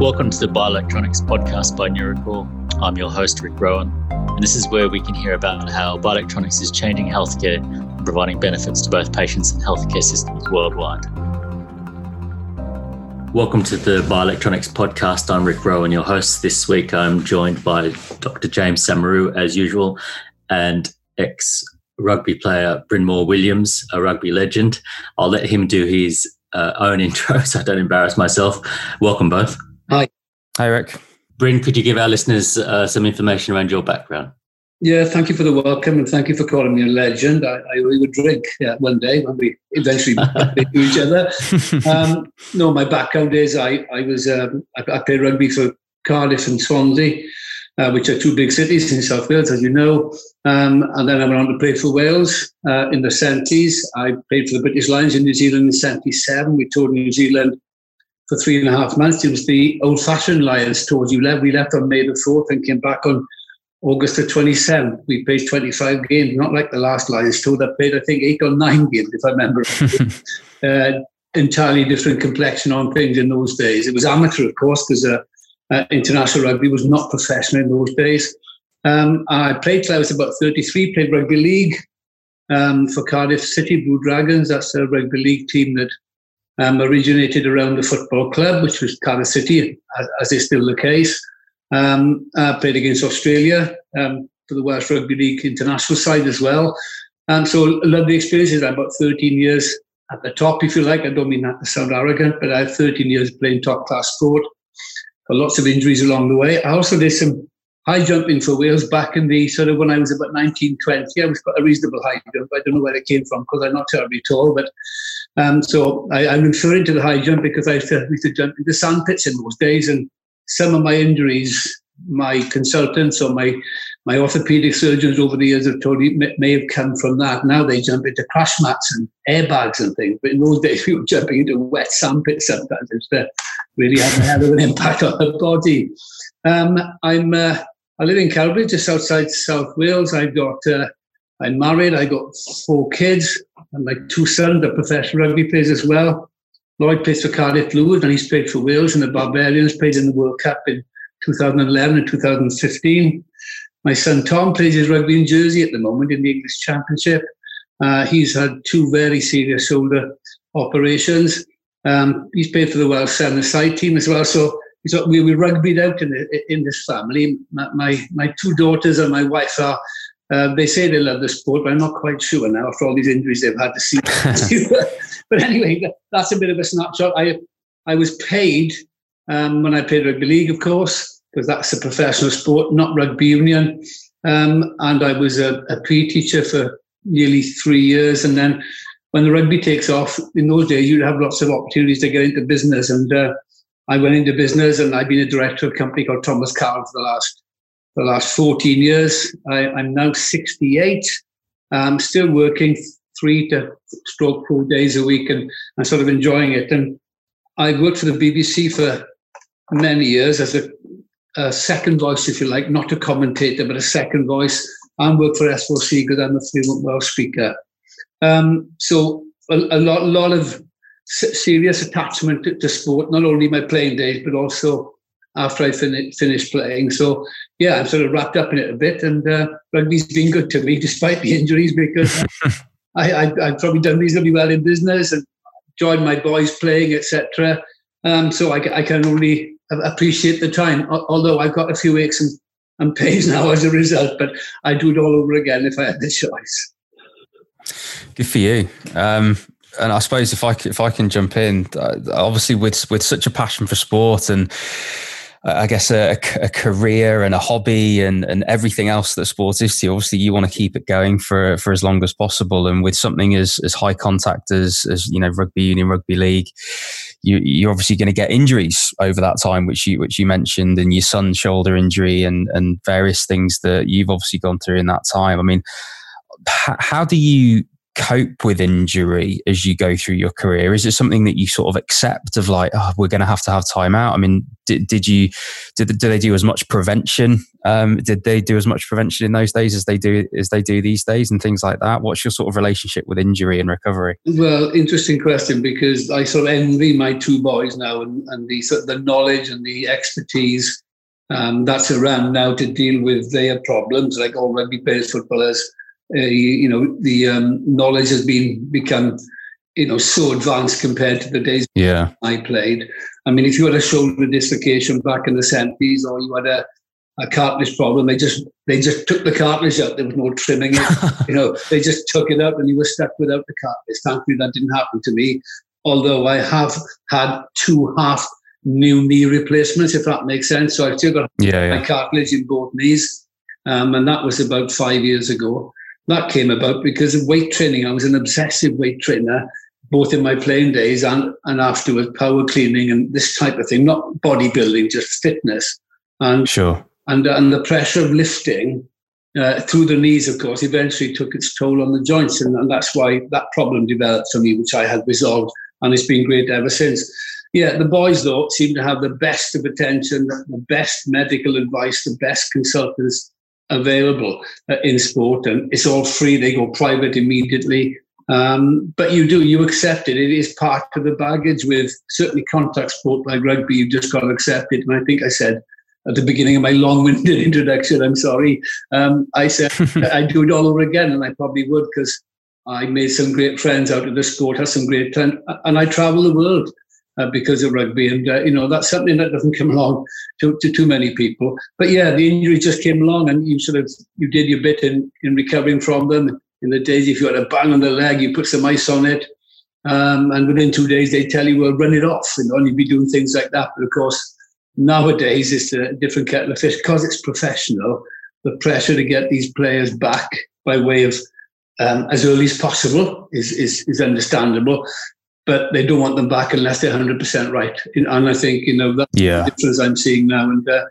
Welcome to the Bioelectronics podcast by Nurokor. I'm your host, Rick Rowan, and this is where we can hear about how bioelectronics is changing healthcare and providing benefits to both patients and healthcare systems worldwide. Welcome to the Bioelectronics podcast. I'm Rick Rowan, your host. This week I'm joined by Dr. James Samaru, as usual, and ex rugby player Brynmor Williams, a rugby legend. I'll let him do his uh, own intro so I don't embarrass myself. Welcome both. Hi. Hi, Rick. Bryn, could you give our listeners uh, some information around your background? Yeah, thank you for the welcome and thank you for calling me a legend. I, I would drink yeah, one day when we eventually meet each other. Um, no, my background is I, I was um, I, I played rugby for Cardiff and Swansea, uh, which are two big cities in South Wales, as you know. Um, and then I went on to play for Wales uh, in the 70s. I played for the British Lions in New Zealand in 77. We toured New Zealand for three and a half months. It was the old-fashioned Lions tour. You left. We left on May the 4th and came back on August the 27th. We played 25 games, not like the last Lions tour that played, I think, eight or nine games, if I remember. uh, entirely different complexion on things in those days. It was amateur, of course, because uh, uh, international rugby was not professional in those days. Um, I played till I was about 33, played rugby league um, for Cardiff City Blue Dragons. That's a rugby league team that um, originated around the football club, which was Cardiff City, as, as is still the case. Um, I played against Australia um, for the Welsh Rugby League international side as well. Um, so I love the experiences. I'm about 13 years at the top, if you like. I don't mean that to sound arrogant, but I have 13 years playing top class sport. Got lots of injuries along the way. I also did some high jumping for Wales back in the sort of when I was about 19, 20. I was quite a reasonable high jump. I don't know where it came from because I'm not terribly tall, but um, so I, am referring to the high jump because I used to, jump into sand pits in those days, and some of my injuries, my consultants or my my orthopedic surgeons over the years have told me may, may have come from that. Now they jump into crash mats and airbags and things, but in those days we were jumping into wet sand pits sometimes. It's uh, really had, had an impact on the body. Um, I'm uh, I live in Calgary, just outside South Wales. I've got uh, I'm married. I got four kids, and my two sons are professional rugby players as well. Lloyd plays for Cardiff Blues, and he's played for Wales, and the Barbarians played in the World Cup in 2011 and 2015. My son Tom plays his rugby in Jersey at the moment in the English Championship. Uh, he's had two very serious shoulder operations. Um, he's played for the Welsh seven side team as well. So we were rugbyed out in, in this family. My, my, my two daughters and my wife are uh, they say they love the sport, but I'm not quite sure now after all these injuries they've had to see. but anyway, that's a bit of a snapshot. I I was paid um, when I played rugby league, of course, because that's a professional sport, not rugby union. Um, and I was a, a PE teacher for nearly three years. And then when the rugby takes off, in those days, you'd have lots of opportunities to get into business. And uh, I went into business, and I've been a director of a company called Thomas Carl for the last the last 14 years. I, am now 68. I'm still working three to stroke four days a week and I'm sort of enjoying it. And I worked for the BBC for many years as a, a, second voice, if you like, not a commentator, but a second voice. I work for S4C because I'm a fluent Welsh speaker. Um, so a, a, lot, lot of serious attachment to, to sport, not only my playing days, but also after I fin- finished playing. So yeah, I'm sort of wrapped up in it a bit, and uh, rugby's been good to me despite the injuries because I, have probably done reasonably well in business and joined my boys playing, etc. Um, so I, I, can only appreciate the time, although I've got a few aches and, and pains now as a result. But I'd do it all over again if I had the choice. Good for you. Um, and I suppose if I if I can jump in, uh, obviously with with such a passion for sport and I guess a, a, career and a hobby and, and everything else that sports is to you. Obviously, you want to keep it going for for as long as possible. And with something as as high contact as as you know rugby union, rugby league, you you're obviously going to get injuries over that time, which you which you mentioned, and your son's shoulder injury and and various things that you've obviously gone through in that time. I mean, how do you cope with injury as you go through your career? Is it something that you sort of accept of like, oh, we're going to have to have time out? I mean, did, did you, did, did they do as much prevention? Um, did they do as much prevention in those days as they do, as they do these days and things like that? What's your sort of relationship with injury and recovery? Well, interesting question because I sort of envy my two boys now and, and the, sort of the knowledge and the expertise um, that's around now to deal with their problems, like all rugby players, footballers. Uh, you, you, know, the um, knowledge has been become, you know, so advanced compared to the days yeah. I played. I mean, if you had a shoulder dislocation back in the seventies, or you had a, a cartilage problem, they just they just took the cartilage out. There was no trimming it. you know, they just took it out, and you were stuck without the cartilage. Thankfully, that didn't happen to me. Although I have had two half new knee replacements, if that makes sense. So I've still got yeah, yeah. my cartilage in both knees. Um, and that was about five years ago. That came about because of weight training. I was an obsessive weight trainer, both in my playing days and, and afterwards, power cleaning and this type of thing, not bodybuilding, just fitness. And, sure. and, and the pressure of lifting uh, through the knees, of course, eventually took its toll on the joints. And, and that's why that problem developed for me, which I had resolved. And it's been great ever since. Yeah, the boys, though, seem to have the best of attention, the best medical advice, the best consultants available uh, in sport, and it's all free. They go private immediately. Um, but you do, you accept it. It is part of the baggage with certainly contact sport like rugby. You've just got to accept it. And I think I said at the beginning of my long-winded introduction, I'm sorry. Um, I said I'd do it all over again, and I probably would because I made some great friends out of the sport, had some great time, and I travel the world uh, because of rugby. And, uh, you know, that's something that doesn't come along to, to too many people. But yeah, the injury just came along and you sort of, you did your bit in, in recovering from them. In the days, if you had a bang on the leg, you put some ice on it. Um, and within two days, they tell you, well, run it off. And only be doing things like that. But of course, nowadays, it's a different kettle of fish because it's professional. The pressure to get these players back by way of um, as early as possible is, is, is understandable but they don't want them back unless they're 100% right. And I think, you know, that's yeah. the difference I'm seeing now. And uh,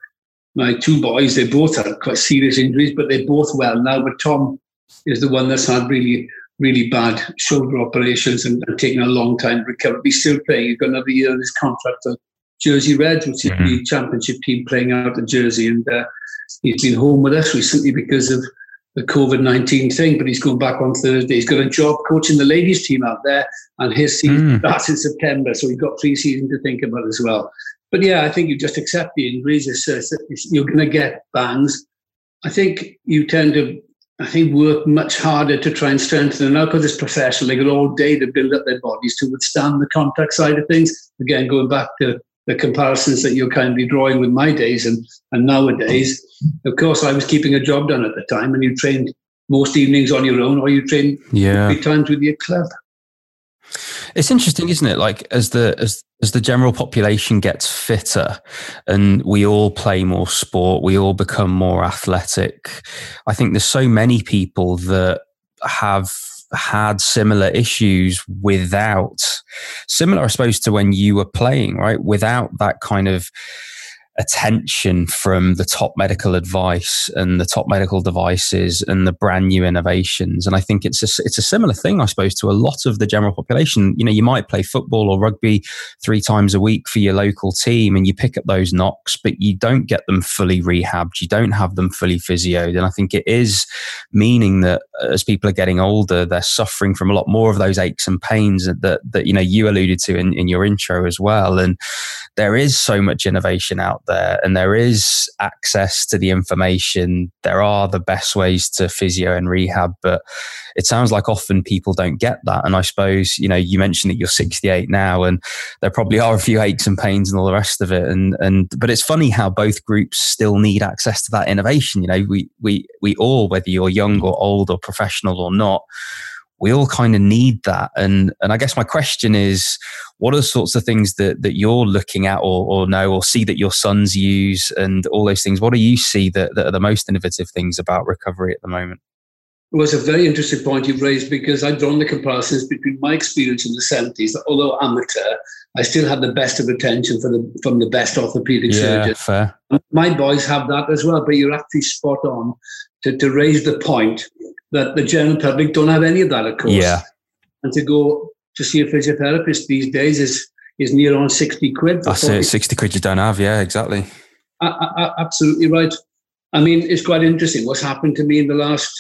my two boys, they both had quite serious injuries, but they're both well now. But Tom is the one that's had really, really bad shoulder operations and, and taken a long time to recover. He's still playing. He's got another year on his contract at Jersey Reds, which is mm-hmm. the championship team playing out of Jersey. And uh, he's been home with us recently because of the COVID 19 thing, but he's going back on Thursday. He's got a job coaching the ladies' team out there, and his season mm. starts in September. So he's got pre season to think about as well. But yeah, I think you just accept the injuries. It's, it's, you're going to get bangs. I think you tend to, I think, work much harder to try and strengthen them now because it's professional. They got all day to build up their bodies to withstand the contact side of things. Again, going back to the comparisons that you're kindly drawing with my days and, and nowadays. Of course, I was keeping a job done at the time, and you trained most evenings on your own, or you trained yeah. three times with your club. It's interesting, isn't it? Like as the as as the general population gets fitter, and we all play more sport, we all become more athletic. I think there's so many people that have had similar issues without similar, I suppose, to when you were playing, right? Without that kind of attention from the top medical advice and the top medical devices and the brand new innovations. And I think it's a, it's a similar thing, I suppose, to a lot of the general population. You know, you might play football or rugby three times a week for your local team and you pick up those knocks, but you don't get them fully rehabbed. You don't have them fully physioed. And I think it is meaning that as people are getting older, they're suffering from a lot more of those aches and pains that, that you know, you alluded to in, in your intro as well. And there is so much innovation out there and there is access to the information. There are the best ways to physio and rehab, but it sounds like often people don't get that. And I suppose, you know, you mentioned that you're 68 now and there probably are a few aches and pains and all the rest of it. And, and, but it's funny how both groups still need access to that innovation. You know, we, we, we all, whether you're young or old or professional or not, we all kind of need that. And and I guess my question is, what are the sorts of things that that you're looking at or, or know or see that your sons use and all those things? What do you see that, that are the most innovative things about recovery at the moment? It was a very interesting point you've raised because I've drawn the comparisons between my experience in the 70s, although amateur, I still had the best of attention for the, from the best orthopedic yeah, surgeons. Fair. My boys have that as well, but you're actually spot on to, to raise the point that the general public don't have any of that, of course. Yeah. And to go to see a physiotherapist these days is is near on 60 quid. That's it, 60 quid you don't have. Yeah, exactly. I, I, absolutely right. I mean, it's quite interesting what's happened to me in the last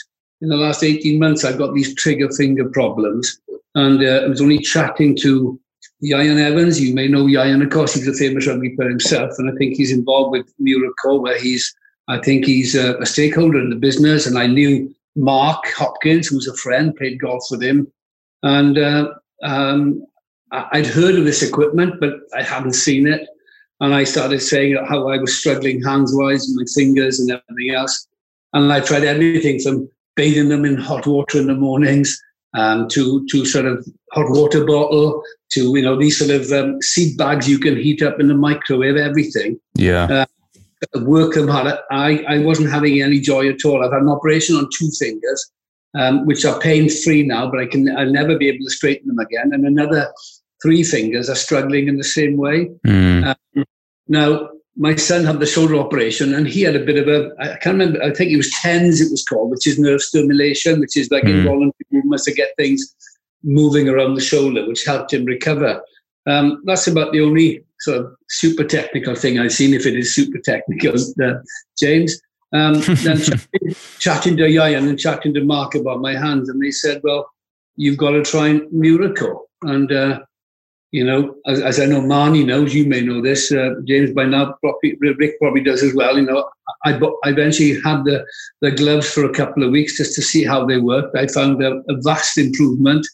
in the last 18 months. I've got these trigger finger problems. And uh, I was only chatting to Ieuan Evans. You may know Ieuan, of course. He's a famous rugby player himself. And I think he's involved with Nurokor, where he's, I think he's a, a stakeholder in the business. And I knew Mark Hopkins, who's a friend, played golf with him. And uh, um, I'd heard of this equipment, but I hadn't seen it. And I started saying how I was struggling hands wise, my fingers and everything else. And I tried everything from bathing them in hot water in the mornings um, to to sort of hot water bottle to you know these sort of um, seed bags you can heat up in the microwave, everything. Yeah. Uh, work them hard. I, I wasn't having any joy at all. I've had an operation on two fingers, um, which are pain free now, but I can I'll never be able to straighten them again. And another three fingers are struggling in the same way. Mm. Um, now my son had the shoulder operation and he had a bit of a I can't remember I think it was TENS it was called which is nerve stimulation which is like mm. involuntary movements to get things moving around the shoulder which helped him recover um, that's about the only sort of super technical thing I've seen if it is super technical uh, James um, then chatting, chatting to Ieuan and chatting to Mark about my hands and they said well you've got to try Nurokor and uh, you know, as, as, I know Marnie knows, you may know this, uh, James by now, probably, Rick probably does as well. You know, I, I eventually had the, the gloves for a couple of weeks just to see how they worked. I found a, a vast improvement,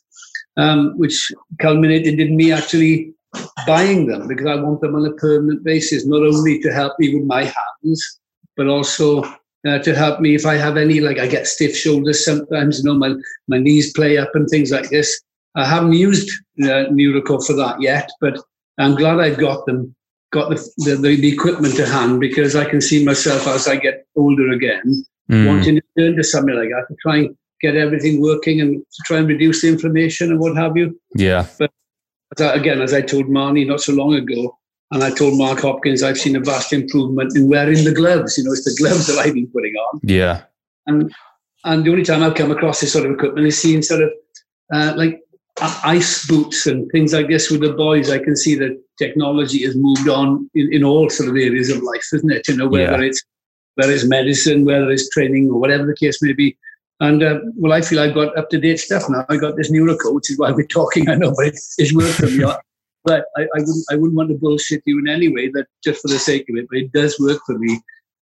um, which culminated in me actually buying them because I want them on a permanent basis, not only to help me with my hands, but also uh, to help me if I have any, like I get stiff shoulders sometimes, you know, my, my knees play up and things like this. I haven't used uh, for that yet, but I'm glad I've got them, got the, the, the, the, equipment to hand because I can see myself as I get older again, mm. wanting to turn to something like that to try and get everything working and to try and reduce the inflammation and what have you. Yeah. But again, as I told Marnie not so long ago, and I told Mark Hopkins, I've seen a vast improvement in wearing the gloves. You know, it's the gloves that I've been putting on. Yeah. And and the only time I've come across this sort of equipment is seeing sort of uh, like ice boots and things like this with the boys, I can see that technology has moved on in, in all sort of areas of life, isn't it? You know, whether yeah. it's whether it's medicine, whether it's training, or whatever the case may be. And uh, well, I feel I've got up to date stuff now. I got this Nurokor, which is why we're talking. I know, but it, it's worked for me. But I, I, wouldn't, I wouldn't want to bullshit you in any way. That just for the sake of it, but it does work for me.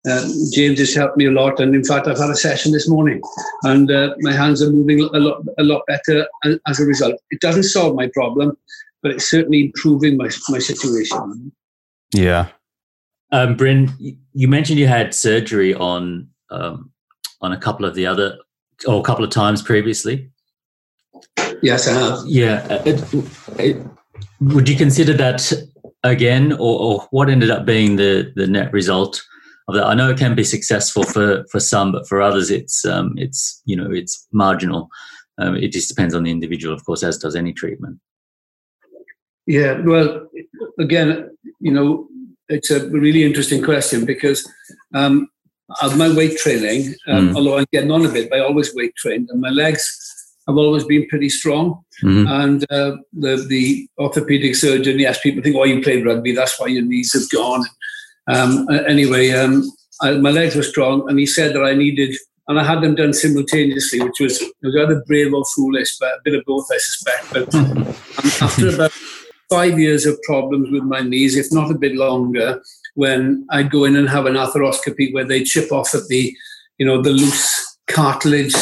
Um, James has helped me a lot, and in fact, I've had a session this morning, and uh, my hands are moving a lot, a lot better as a result. It doesn't solve my problem, but it's certainly improving my my situation. Yeah, um, Bryn, you mentioned you had surgery on um, on a couple of the other, or a couple of times previously. Yes, I have. Yeah, uh, it, it, would you consider that again, or, or what ended up being the the net result? of that. I know it can be successful for for some, but for others, it's um, it's you know it's marginal. Um, it just depends on the individual, of course, as does any treatment. Yeah, well, again, you know, it's a really interesting question because um, of my weight training, um, mm. although I'm getting on a bit, I always weight trained, and my legs have always been pretty strong. Mm-hmm. And uh, the the orthopedic surgeon, yes, people think, oh, you played rugby, that's why your knees have gone. Um, anyway, um, I, my legs were strong, and he said that I needed, and I had them done simultaneously, which was was either brave or foolish, but a bit of both, I suspect. But after about five years of problems with my knees, if not a bit longer, when I'd go in and have an arthroscopy where they chip off at the, you know, the loose cartilage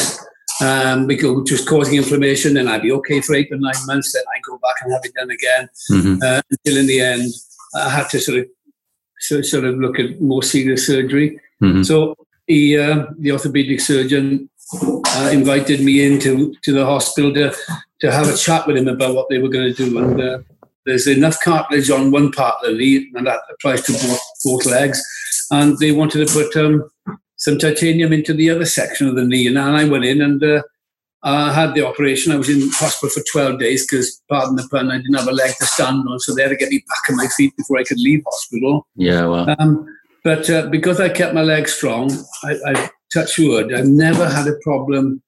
um, because, which was causing inflammation. And I'd be okay for eight or nine months. Then I'd go back and have it done again mm-hmm. uh, until in the end I had to sort of so sort of look at more serious surgery. Mm-hmm. So he, uh, the orthopedic surgeon uh, invited me into to the hospital to, to have a chat with him about what they were going to do. And uh, there's enough cartilage on one part of the knee, and that applies to both, both legs. And they wanted to put um, some titanium into the other section of the knee. And I went in and uh, I had the operation. I was in hospital for 12 days because, pardon the pun, I didn't have a leg to stand on. So they had to get me back on my feet before I could leave hospital. Yeah, well. Um, but uh, because I kept my legs strong, I, I touch wood, I've never had a problem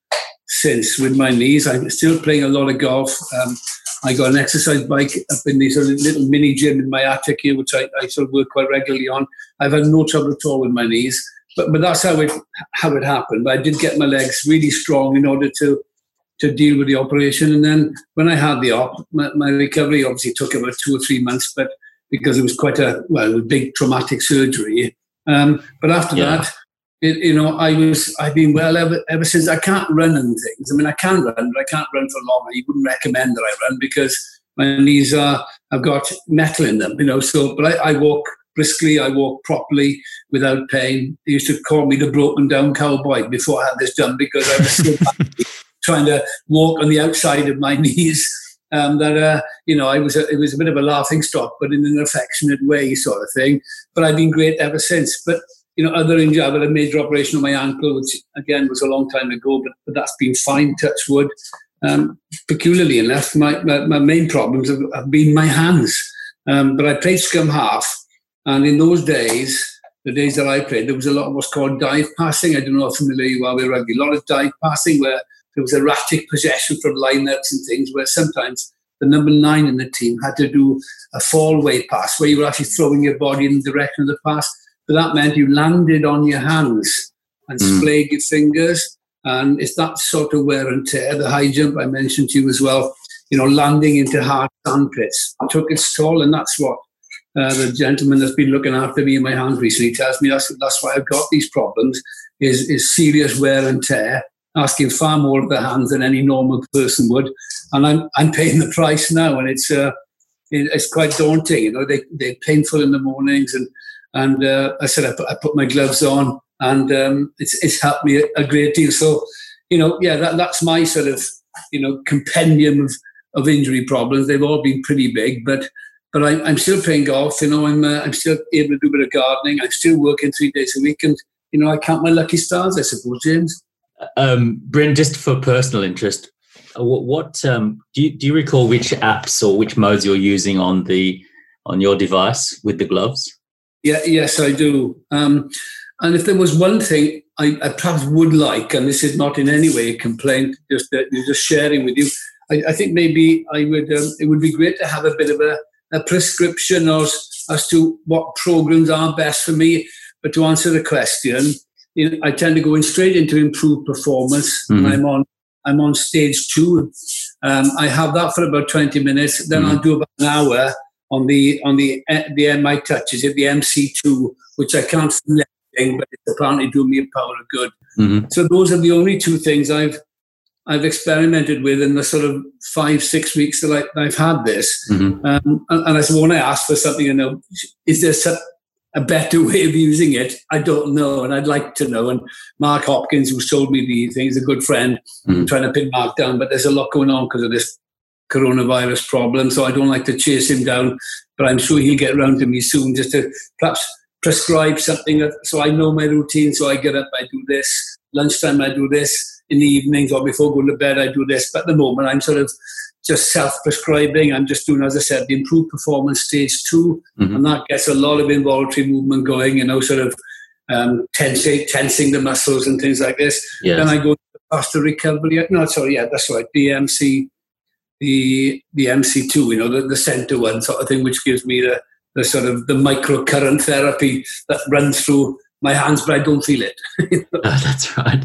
since with my knees. I'm still playing a lot of golf. Um, I got an exercise bike up in this little mini gym in my attic here, which I, I sort of work quite regularly on. I've had no trouble at all with my knees, but but that's how it how it happened. But I did get my legs really strong in order to to deal with the operation. And then when I had the op, my, my recovery obviously took about two or three months, but because it was quite a well, a big traumatic surgery. Um, but after yeah. that, it, you know, I was I've been well ever ever since. I can't run and things. I mean, I can run, but I can't run for long. You wouldn't recommend that I run because my knees are I've got metal in them. You know, so but I, I walk briskly. I walk properly without pain. They used to call me the broken down cowboy before I had this done because I was still trying to walk on the outside of my knees. Um, that uh, you know, I was a, it was a bit of a laughing stock, but in an affectionate way, sort of thing. But I've been great ever since. But you know, other injury, I've had a major operation on my ankle, which again was a long time ago, but, but that's been fine, touch wood. Um, peculiarly enough, my, my, my, main problems have, have been my hands. Um, but I played scrum half, and in those days, the days that I played, there was a lot of what's called dive passing. I don't know how familiar you are with rugby. A lot of dive passing where there was erratic possession from lineouts and things, where sometimes the number nine in the team had to do a fall way pass where you were actually throwing your body in the direction of the pass. But that meant you landed on your hands and mm. splayed your fingers. And it's that sort of wear and tear. The high jump I mentioned to you as well, you know, landing into hard sand pits took its toll. And that's what uh, the gentleman that's been looking after me in my hands recently tells me that's, that's why I've got these problems is, is serious wear and tear, asking far more of the hands than any normal person would. And I'm, I'm paying the price now. And it's, uh, it, it's quite daunting. You know, they, they're painful in the mornings and and uh, I said I put, I put, my gloves on, and um, it's it's helped me a, great deal. So, you know, yeah, that, that's my sort of you know compendium of, of injury problems. They've all been pretty big, but but I, am still playing golf. You know, I'm uh, I'm still able to do a bit of gardening. I'm still working three days a week, and you know, I count my lucky stars. I suppose, James. Um, Bryn, just for personal interest, uh, what, what um, do you do you recall which apps or which modes you're using on the on your device with the gloves? Yeah, yes, I do. Um, and if there was one thing I, I, perhaps would like, and this is not in any way a complaint, just uh, just sharing with you, I, I think maybe I would. Um, it would be great to have a bit of a, a prescription as as to what programs are best for me. But to answer the question, you know, I tend to go in straight into improved performance, mm-hmm. and I'm on I'm on stage two. Um, I have that for about twenty minutes. Then mm-hmm. I'll do about an hour on the on the the MI touches it the MC2, which I can't feel anything, but it's apparently doing me a power of good. Mm-hmm. So those are the only two things I've I've experimented with in the sort of five six weeks that I, have had this. Mm-hmm. Um, and, and, I said, when I ask for something, you know, is there some, a better way of using it? I don't know, and I'd like to know. And Mark Hopkins, who told me the thing, is a good friend, mm-hmm. trying to pin Mark down, but there's a lot going on because of this coronavirus problem. So I don't like to chase him down, but I'm sure he'll get round to me soon just to perhaps prescribe something so I know my routine. So I get up, I do this. Lunchtime, I do this. In the evenings or before going to bed, I do this. But at the moment, I'm sort of just self-prescribing. I'm just doing, as I said, the improved performance stage 2 mm-hmm. and that gets a lot of involuntary movement going. You know, sort of um, tensing, tensing the muscles and things like this. Yes. Then I go faster recovery. No, sorry, yeah, that's right. DMC the the MC2, you know, the, the center one sort of thing, which gives me the, the sort of the microcurrent therapy that runs through my hands, but I don't feel it. oh, that's right.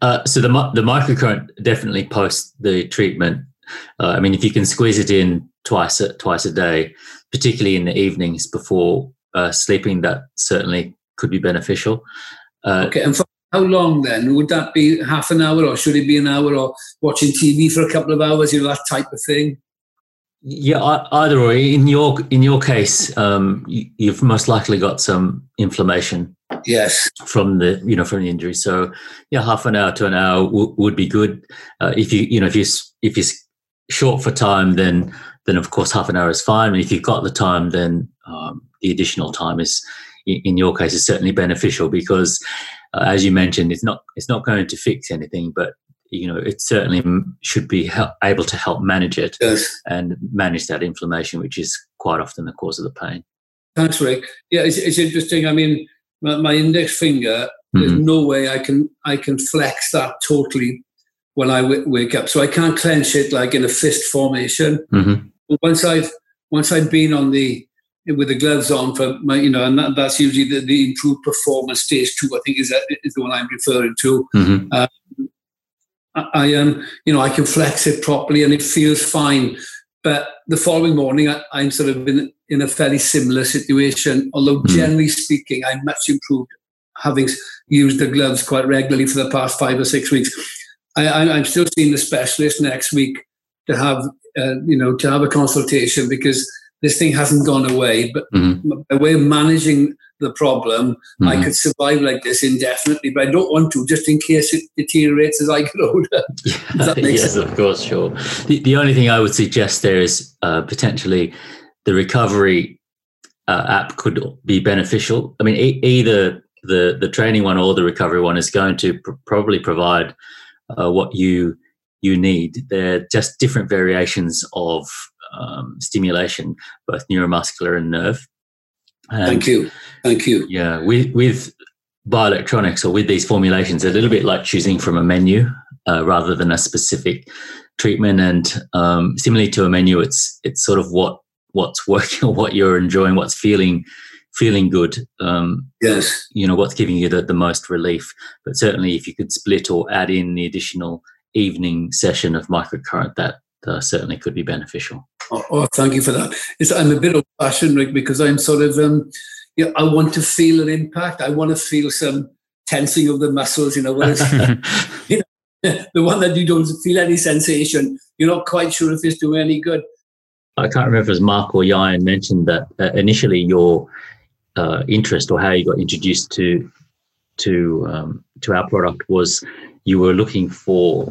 Uh, so the the microcurrent definitely post the treatment. Uh, I mean, if you can squeeze it in twice a, twice a day, particularly in the evenings before uh, sleeping, that certainly could be beneficial. Uh, okay, and how long then? Would that be half an hour or should it be an hour or watching TV for a couple of hours, you know, that type of thing? Yeah, either or. In your in your case, um, you, have most likely got some inflammation. Yes. From the you know from the injury, so yeah, half an hour to an hour w- would be good. Uh, if you you know if you if you're short for time, then then of course half an hour is fine. And if you've got the time, then um, the additional time is in your case is certainly beneficial because uh, as you mentioned, it's not it's not going to fix anything, but you know it certainly should be help, able to help manage it yes. and manage that inflammation, which is quite often the cause of the pain. Thanks, Rick. Yeah, it's, it's interesting. I mean, my, my index finger, mm-hmm. there's no way I can I can flex that totally when I w- wake up. So I can't clench it like in a fist formation. Mm-hmm. Once I've once I've been on the with the gloves on for my, you know, and that, that's usually the, the improved performance stage two. I think is that is the one I'm referring to. Mm-hmm. Um, I, um, you know, I can flex it properly and it feels fine. But the following morning, I, am sort of in, in a fairly similar situation. Although mm-hmm. generally speaking, I'm much improved, having used the gloves quite regularly for the past five or six weeks. I, am still seeing the specialist next week to have, uh, you know, to have a consultation because this thing hasn't gone away. But mm-hmm. by way of managing the problem, mm-hmm. I could survive like this indefinitely. But I don't want to, just in case it deteriorates as I get older. yes, sense? of course, sure. The, the only thing I would suggest there is uh, potentially the recovery uh, app could be beneficial. I mean, e- either the the training one or the recovery one is going to pr- probably provide uh, what you you need. They're just different variations of um, stimulation, both neuromuscular and nerve. And Thank you. Thank you. Yeah, with with bioelectronics or with these formulations, a little bit like choosing from a menu uh, rather than a specific treatment. And um, similarly to a menu, it's it's sort of what what's working or what you're enjoying, what's feeling feeling good. Um, yes. You know, what's giving you the, the most relief. But certainly if you could split or add in the additional evening session of microcurrent, that uh, certainly could be beneficial. Oh, oh, thank you for that. It's, I'm a bit old fashioned, Rick, because I'm sort of, um, you know, I want to feel an impact. I want to feel some tensing of the muscles, you know, you know the one that you don't feel any sensation, you're not quite sure if it's doing any good. I can't remember if Mark or Ieuan mentioned that uh, initially your uh, interest or how you got introduced to to um, to our product was you were looking for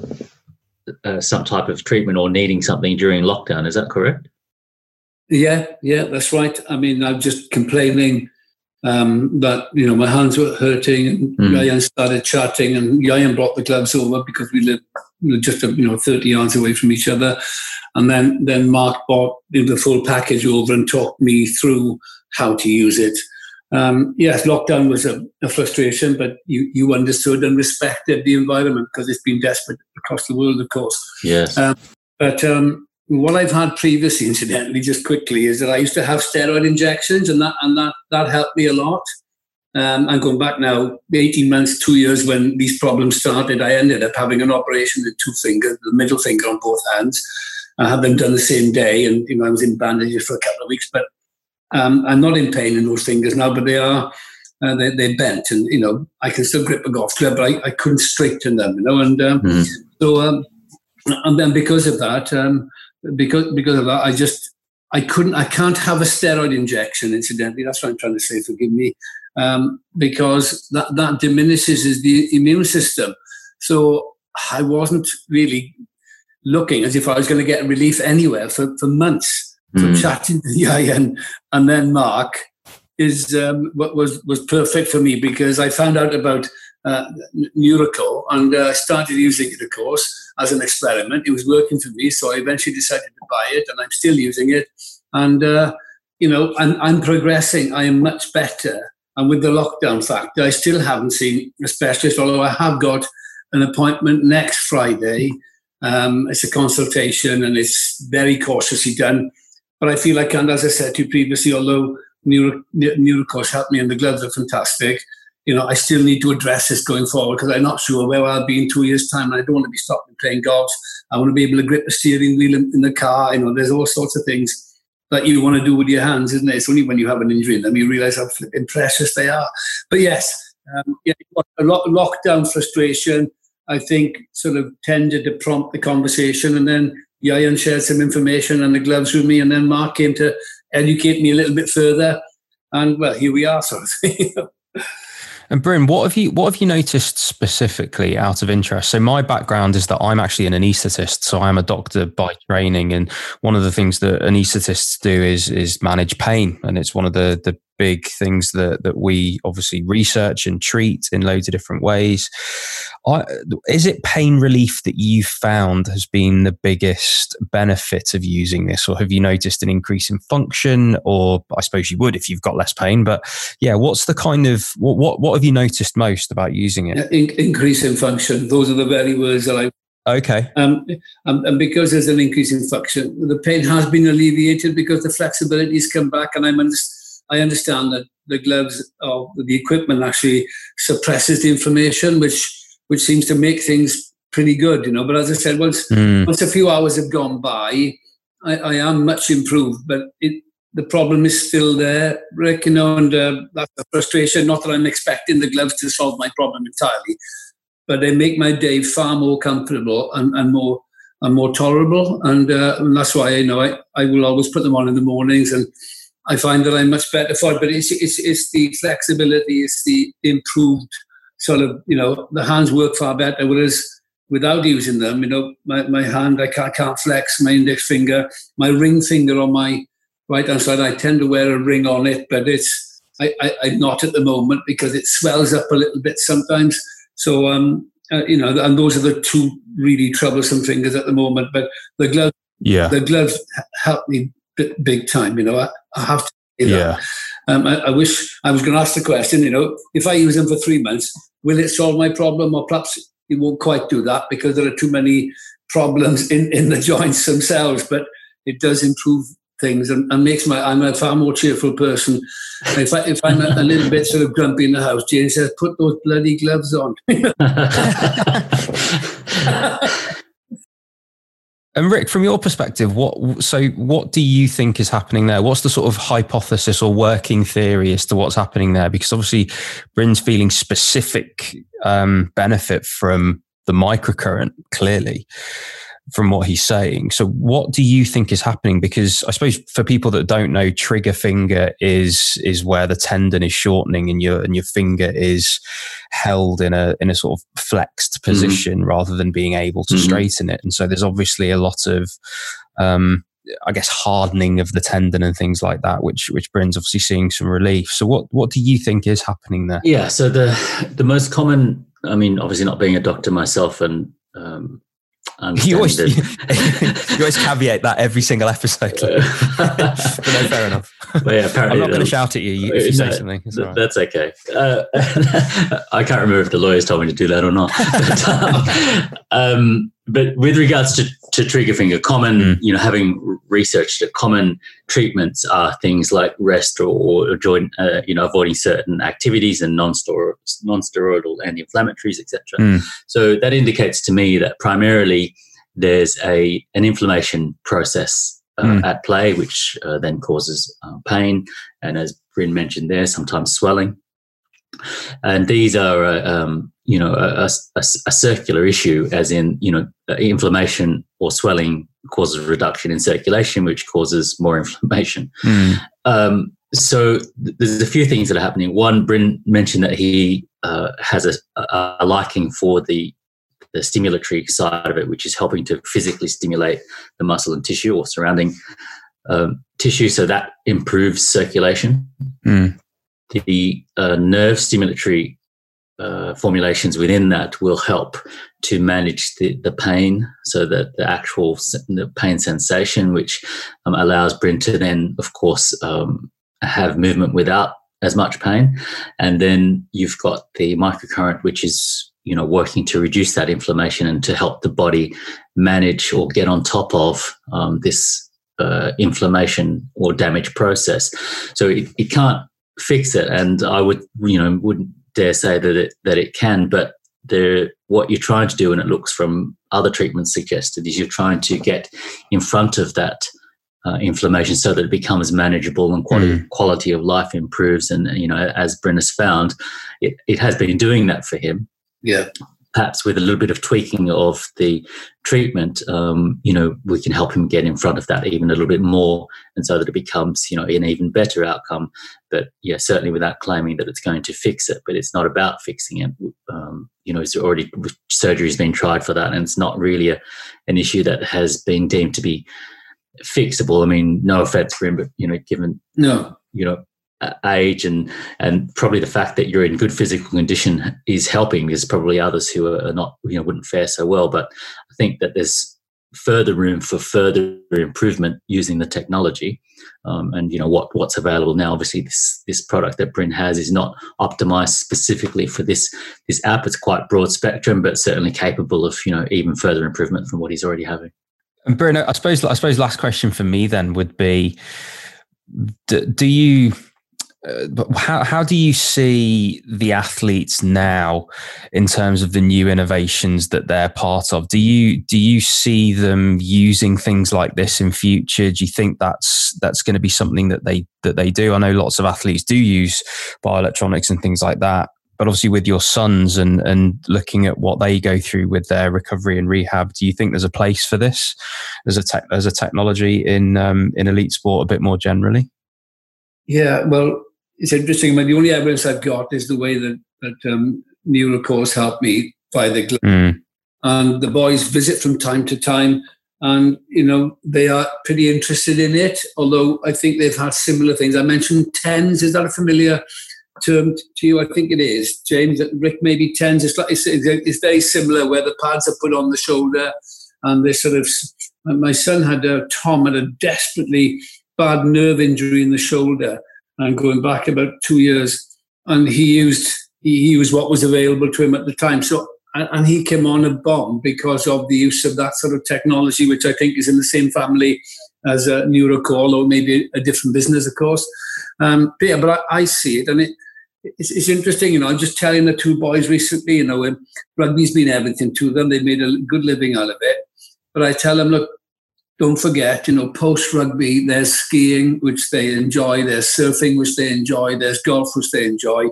uh, some type of treatment or needing something during lockdown. Is that correct? Yeah, yeah, that's right. I mean, I'm just complaining um, that you know my hands were hurting, and mm. Ryan started chatting, and Ryan brought the gloves over because we live just you know 30 yards away from each other, and then then Mark bought the full package over and talked me through how to use it. Um, yes, lockdown was a, a, frustration, but you, you understood and respected the environment because it's been desperate across the world, of course. Yes. Um, but um, what I've had previously, incidentally, just quickly, is that I used to have steroid injections, and that and that that helped me a lot. Um, I'm going back now, 18 months, two years when these problems started. I ended up having an operation with two fingers, the middle finger on both hands. I had them done the same day, and you know I was in bandages for a couple of weeks, but um, I'm not in pain in those fingers now, but they are uh, they, they're bent, and you know I can still grip a golf club, but I, I couldn't straighten them, you know. And um, mm. so, um, and then because of that, um, because because of that, I just I couldn't I can't have a steroid injection. Incidentally, that's what I'm trying to say. Forgive me, um, because that that diminishes the immune system. So I wasn't really looking as if I was going to get relief anywhere for, for months from mm. chatting to Ieuan and then Mark is um, what was was perfect for me because I found out about uh, and uh, started using it, of course, as an experiment. It was working for me, so I eventually decided to buy it, and I'm still using it. And uh, you know, I'm, I'm progressing. I am much better. And with the lockdown factor, I still haven't seen a specialist, although I have got an appointment next Friday. Um, it's a consultation, and it's very cautiously done but I feel like, and as I said to you previously, although Neuro, Nurokor helped me and the gloves are fantastic, you know, I still need to address this going forward because I'm not sure where I'll be in two years' time. And I don't want to be stopping playing golf. I want to be able to grip the steering wheel in, in the car. You know, there's all sorts of things that you want to do with your hands, isn't it? It's only when you have an injury in them you realize how flipping precious they are. But yes, um, yeah, a lot lockdown frustration, I think, sort of tended to prompt the conversation, and then Ieuan shared some information and the gloves with me, and then Mark came to educate me a little bit further. And well, here we are, sort of thing. And Bryn, what have you what have you noticed specifically out of interest? So my background is that I'm actually an anaesthetist, so I'm a doctor by training, and one of the things that anaesthetists do is is manage pain, and it's one of the the big things that that we obviously research and treat in loads of different ways. I, is it pain relief that you've found has been the biggest benefit of using this, or have you noticed an increase in function? Or I suppose you would if you've got less pain. But yeah, what's the kind of what what, what have you noticed most about using it? In, increase in function. Those are the very words that I Okay. Um, and, and, because there's an increase in function, the pain has been alleviated because the flexibility has come back. And I'm I understand that the gloves or the equipment actually suppresses the inflammation, which which seems to make things pretty good, you know. But as I said, once mm. once a few hours have gone by, I, I am much improved. But it, the problem is still there, Rick, you know, and uh, that's a frustration. Not that I'm expecting the gloves to solve my problem entirely, but they make my day far more comfortable and, and more and more tolerable. And, uh, and that's why you know I, I will always put them on in the mornings, and I find that I'm much better for it. But it's it's, it's the flexibility, it's the improved sort of you know the hands work far better. Whereas without using them, you know, my, my hand I can't, can't flex my index finger, my ring finger on my right hand side. I tend to wear a ring on it, but it's I, I, I'm not at the moment because it swells up a little bit sometimes. So, um, uh, you know, and those are the two really troublesome fingers at the moment. But the glove, yeah, the gloves help me big, big time. You know, I, I have to. Yeah. Um, I, I, wish I was going to ask the question. You know, if I use them for three months, will it solve my problem, or perhaps it won't quite do that because there are too many problems in in the joints themselves. But it does improve things and, and, makes my I'm a far more cheerful person. If I if I'm a, a, little bit sort of grumpy in the house, Jane says, "Put those bloody gloves on." and Rick, from your perspective, what so what do you think is happening there? What's the sort of hypothesis or working theory as to what's happening there? Because obviously, Bryn's feeling specific um, benefit from the microcurrent clearly from what he's saying. So, what do you think is happening? Because I suppose for people that don't know, trigger finger is is where the tendon is shortening and your and your finger is held in a in a sort of flexed mm-hmm. position mm-hmm. rather than being able to mm-hmm. straighten it. And so, there's obviously a lot of um, I guess hardening of the tendon and things like that, which which Bryn's obviously seeing some relief. So what what do you think is happening there? Yeah, so the the most common, I mean, obviously not being a doctor myself and um, you always, you, always caveat that every single episode. but no, fair enough. Yeah, apparently I'm not going to shout at you if you say something. Th- right. That's okay. Uh, I can't remember if the lawyers told me to do that or not. But, um, but with regards to, to trigger finger, common, mm. you know, having researched that common treatments are things like rest or, or joint, uh, you know, avoiding certain activities and non-steroidal, non-steroidal anti-inflammatories, etc. Mm. So that indicates to me that primarily there's a an inflammation process uh, mm. at play, which uh, then causes uh, pain, and as Bryn mentioned there, sometimes swelling. And these are, uh, um, you know, a, a, a, circular issue, as in, you know, inflammation or swelling causes a reduction in circulation, which causes more inflammation. Mm. Um, so th- there's a few things that are happening. One, Bryn mentioned that he uh, has a, a, liking for the the stimulatory side of it, which is helping to physically stimulate the muscle and tissue or surrounding um, tissue, so that improves circulation. Mm. The uh, nerve stimulatory uh, formulations within that will help to manage the, the pain, so that the actual the pain sensation, which um, allows Bryn to then, of course, um, have movement without as much pain. And then you've got the microcurrent, which is you know working to reduce that inflammation and to help the body manage or get on top of um, this uh, inflammation or damage process so it, it can't fix it and i would you know wouldn't dare say that it that it can but the what you're trying to do and it looks from other treatments suggested is you're trying to get in front of that uh, inflammation so that it becomes manageable and quality, mm. quality of life improves and you know as Bryn has found it, it has been doing that for him yeah. Perhaps with a little bit of tweaking of the treatment, um, you know, we can help him get in front of that even a little bit more, and so that it becomes, you know, an even better outcome. But yeah, certainly without claiming that it's going to fix it. But it's not about fixing it. Um, you know, it's already surgery has been tried for that, and it's not really a, an issue that has been deemed to be fixable. I mean, no offense for him, but you know, given no, you know, age and and probably the fact that you're in good physical condition is helping. There's probably others who are not you know wouldn't fare so well, but I think that there's further room for further improvement using the technology. Um, and you know what what's available now. Obviously, this this product that Bryn has is not optimized specifically for this this app. It's quite broad spectrum, but certainly capable of you know even further improvement from what he's already having. And Bruno, I suppose I suppose last question for me then would be: do, do you uh, but how how do you see the athletes now in terms of the new innovations that they're part of? Do you do you see them using things like this in future? Do you think that's that's going to be something that they that they do? I know lots of athletes do use bioelectronics and things like that. But obviously, with your sons and and looking at what they go through with their recovery and rehab, do you think there's a place for this as a te- as a technology in um, in elite sport a bit more generally? Yeah, well, it's interesting. But the only evidence I've got is the way that that um, Nurokor's helped me by the glove. Mm. And the boys visit from time to time, and you know they are pretty interested in it. Although I think they've had similar things. I mentioned TENS. Is that a familiar term to you? I think it is, James. Rick, maybe TENS. It's like it's, it's very similar, where the pads are put on the shoulder, and they sort of. My son had a Tom had a desperately bad nerve injury in the shoulder, and going back about two years. And he used he used what was available to him at the time. So and he came on a bomb because of the use of that sort of technology, which I think is in the same family as a Nurokor or maybe a different business, of course. Um, but yeah, but I, I, see it, and it, it's, it's, interesting. You know, I'm just telling the two boys recently. You know, rugby's been everything to them. They've made a good living out of it. But I tell them, look, don't forget, you know, post rugby, there's skiing, which they enjoy, there's surfing, which they enjoy, there's golf, which they enjoy.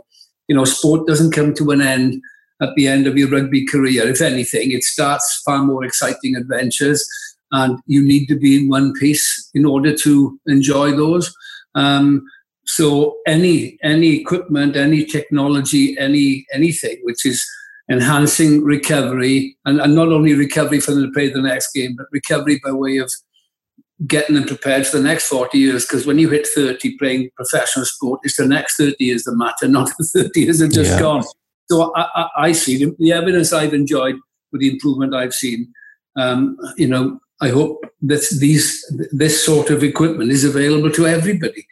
You know, sport doesn't come to an end at the end of your rugby career. If anything, it starts far more exciting adventures, and you need to be in one piece in order to enjoy those. Um, so any any equipment, any technology, any anything which is enhancing recovery, and, and not only recovery for them to play the next game, but recovery by way of getting them prepared for the next 40 years. Because when you hit 30 playing professional sport, it's the next 30 years that matter, not the 30 years have just yeah. gone. So I, I, I see the, the, evidence I've enjoyed with the improvement I've seen. Um, you know, I hope that these this sort of equipment is available to everybody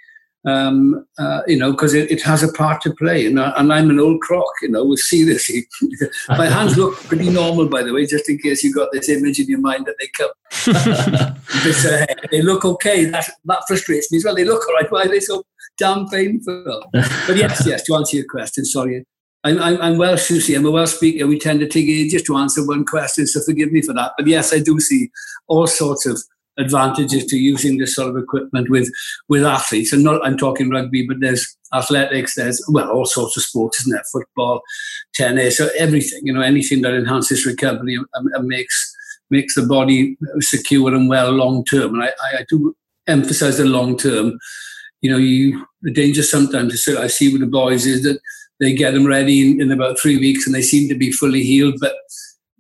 um, uh, you know, because it, it, has a part to play. And, I, and I'm an old croc, you know, we see this. My hands look pretty normal, by the way, just in case you got this image in your mind that they come. this, uh, they look okay. That, that frustrates me as well. They look all right. Why are they so damn painful? But yes, yes, to answer your question, sorry. I'm, I'm, I'm Welsh, you see. I'm a Welsh speaker. We tend to take ages to answer one question, so forgive me for that. But yes, I do see all sorts of advantages to using this sort of equipment with with athletes. And not I'm talking rugby, but there's athletics, there's well all sorts of sports, isn't there? Football, tennis, so everything. You know, anything that enhances recovery and, and makes makes the body secure and well long term. And I, I, do emphasize the long term. You know, you the danger sometimes so I see with the boys is that they get them ready in, in about three weeks and they seem to be fully healed, but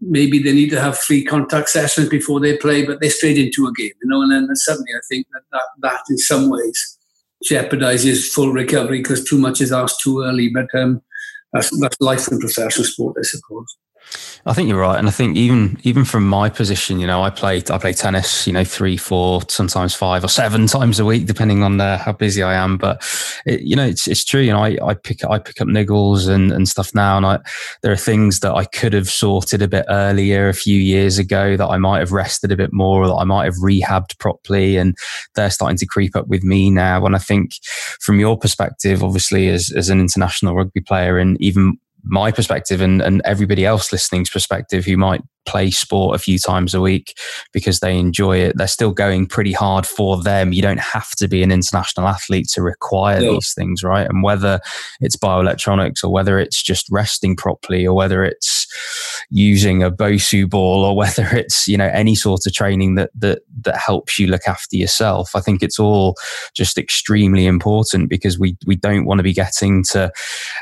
maybe they need to have three contact sessions before they play, but they're straight into a game, you know. And then suddenly, I think that that, that in some ways jeopardizes full recovery because too much is asked too early. But um, that's that's life in professional sport, I suppose. I think you're right, and I think even even from my position, you know, I play I play tennis, you know, three, four, sometimes five or seven times a week, depending on uh, how busy I am. But it, you know, it's it's true. You know, I, I pick I pick up niggles and, and stuff now, and I there are things that I could have sorted a bit earlier, a few years ago, that I might have rested a bit more, or that I might have rehabbed properly, and they're starting to creep up with me now. And I think, from your perspective, obviously, as as an international rugby player, and even my perspective and, and everybody else listening's perspective who might play sport a few times a week because they enjoy it. They're still going pretty hard for them. You don't have to be an international athlete to require no. these things, right? And whether it's bioelectronics or whether it's just resting properly or whether it's using a Bosu ball or whether it's, you know, any sort of training that that that helps you look after yourself. I think it's all just extremely important because we we don't want to be getting to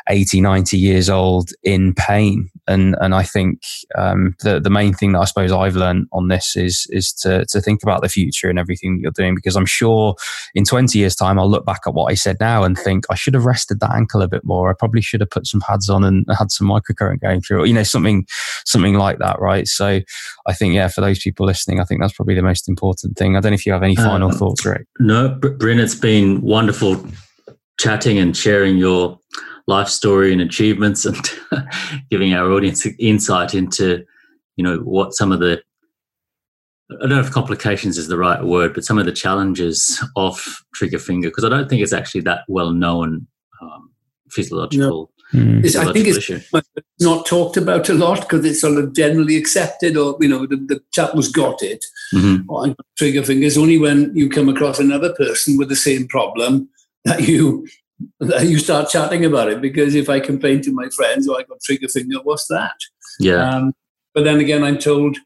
80, 90 years old in pain. And and I think um, the the main thing that I suppose I've learned on this is is to to think about the future and everything that you're doing because I'm sure in 20 years time I'll look back at what I said now and think I should have rested that ankle a bit more. I probably should have put some pads on and had some microcurrent going through, or, you know, something something like that, right? So I think yeah, for those people listening, I think that's probably the most important thing. I don't know if you have any final uh, thoughts, Rick. No, Bryn, it's been wonderful chatting and sharing your life story and achievements and giving our audience insight into you know what some of the I don't know if complications is the right word, but some of the challenges of trigger finger because I don't think it's actually that well known um, physiological. No. Mm. I think it's not talked about a lot because it's sort of generally accepted, or you know, the, the chap has got it. Mm-hmm. Or trigger fingers only when you come across another person with the same problem that you that you start chatting about it. Because if I complain to my friends, "Oh, I got trigger finger," what's that? Yeah. Um, but then again, I'm told,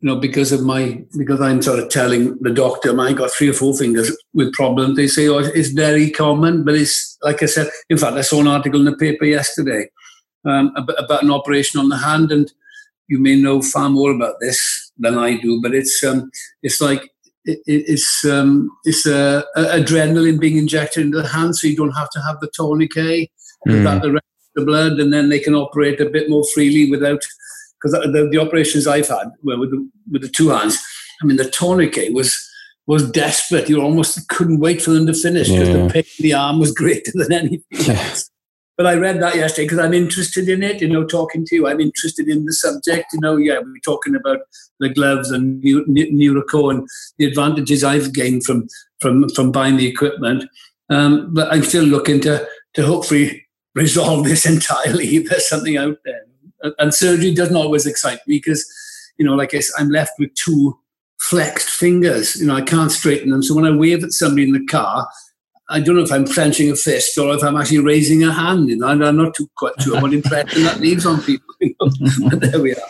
you know, because of my because I'm sort of telling the doctor, I got three or four fingers with problems. They say, "Oh, it's very common," but it's like I said. In fact, I saw an article in the paper yesterday um, about, about an operation on the hand, and you may know far more about this than I do. But it's um, it's like it, it's um, it's adrenaline being injected into the hand, so you don't have to have the tourniquet mm. the the blood, and then they can operate a bit more freely without. Because the, the, operations I've had well, with the, with the two hands, I mean, the tourniquet was was desperate. You almost couldn't wait for them to finish because yeah. the pain in the arm was greater than anything else. But I read that yesterday because I'm interested in it, you know, talking to you. I'm interested in the subject, you know. Yeah, we're talking about the gloves and Nurokor and the advantages I've gained from from from buying the equipment. Um, but I'm still looking to to hopefully resolve this entirely. There's something out there, and surgery doesn't always excite me because, you know, like I said, I'm left with two flexed fingers. You know, I can't straighten them. So when I wave at somebody in the car, I don't know if I'm clenching a fist or if I'm actually raising a hand. You know, I'm not too quite sure what impression that leaves on people. You know? but there we are.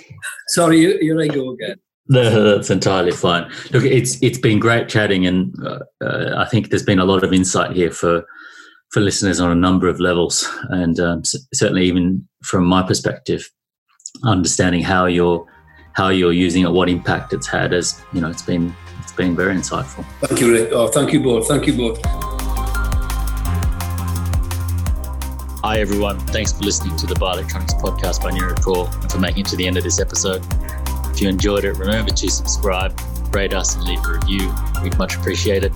Sorry, here I go again. No, that's entirely fine. Look, it's it's been great chatting, and uh, uh, I think there's been a lot of insight here for for listeners on a number of levels, and um, certainly even from my perspective, understanding how you're how you're using it, what impact it's had, as you know, it's been it's been very insightful. Thank you, Rick. Oh, thank you both. Thank you both. Hi, everyone. Thanks for listening to the Bioelectronics podcast by Nurokor and for making it to the end of this episode. If you enjoyed it, remember to subscribe, rate us, and leave a review. We'd much appreciate it.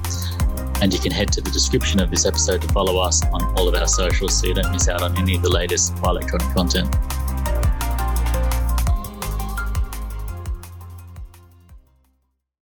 And you can head to the description of this episode to follow us on all of our socials so you don't miss out on any of the latest bioelectronic content.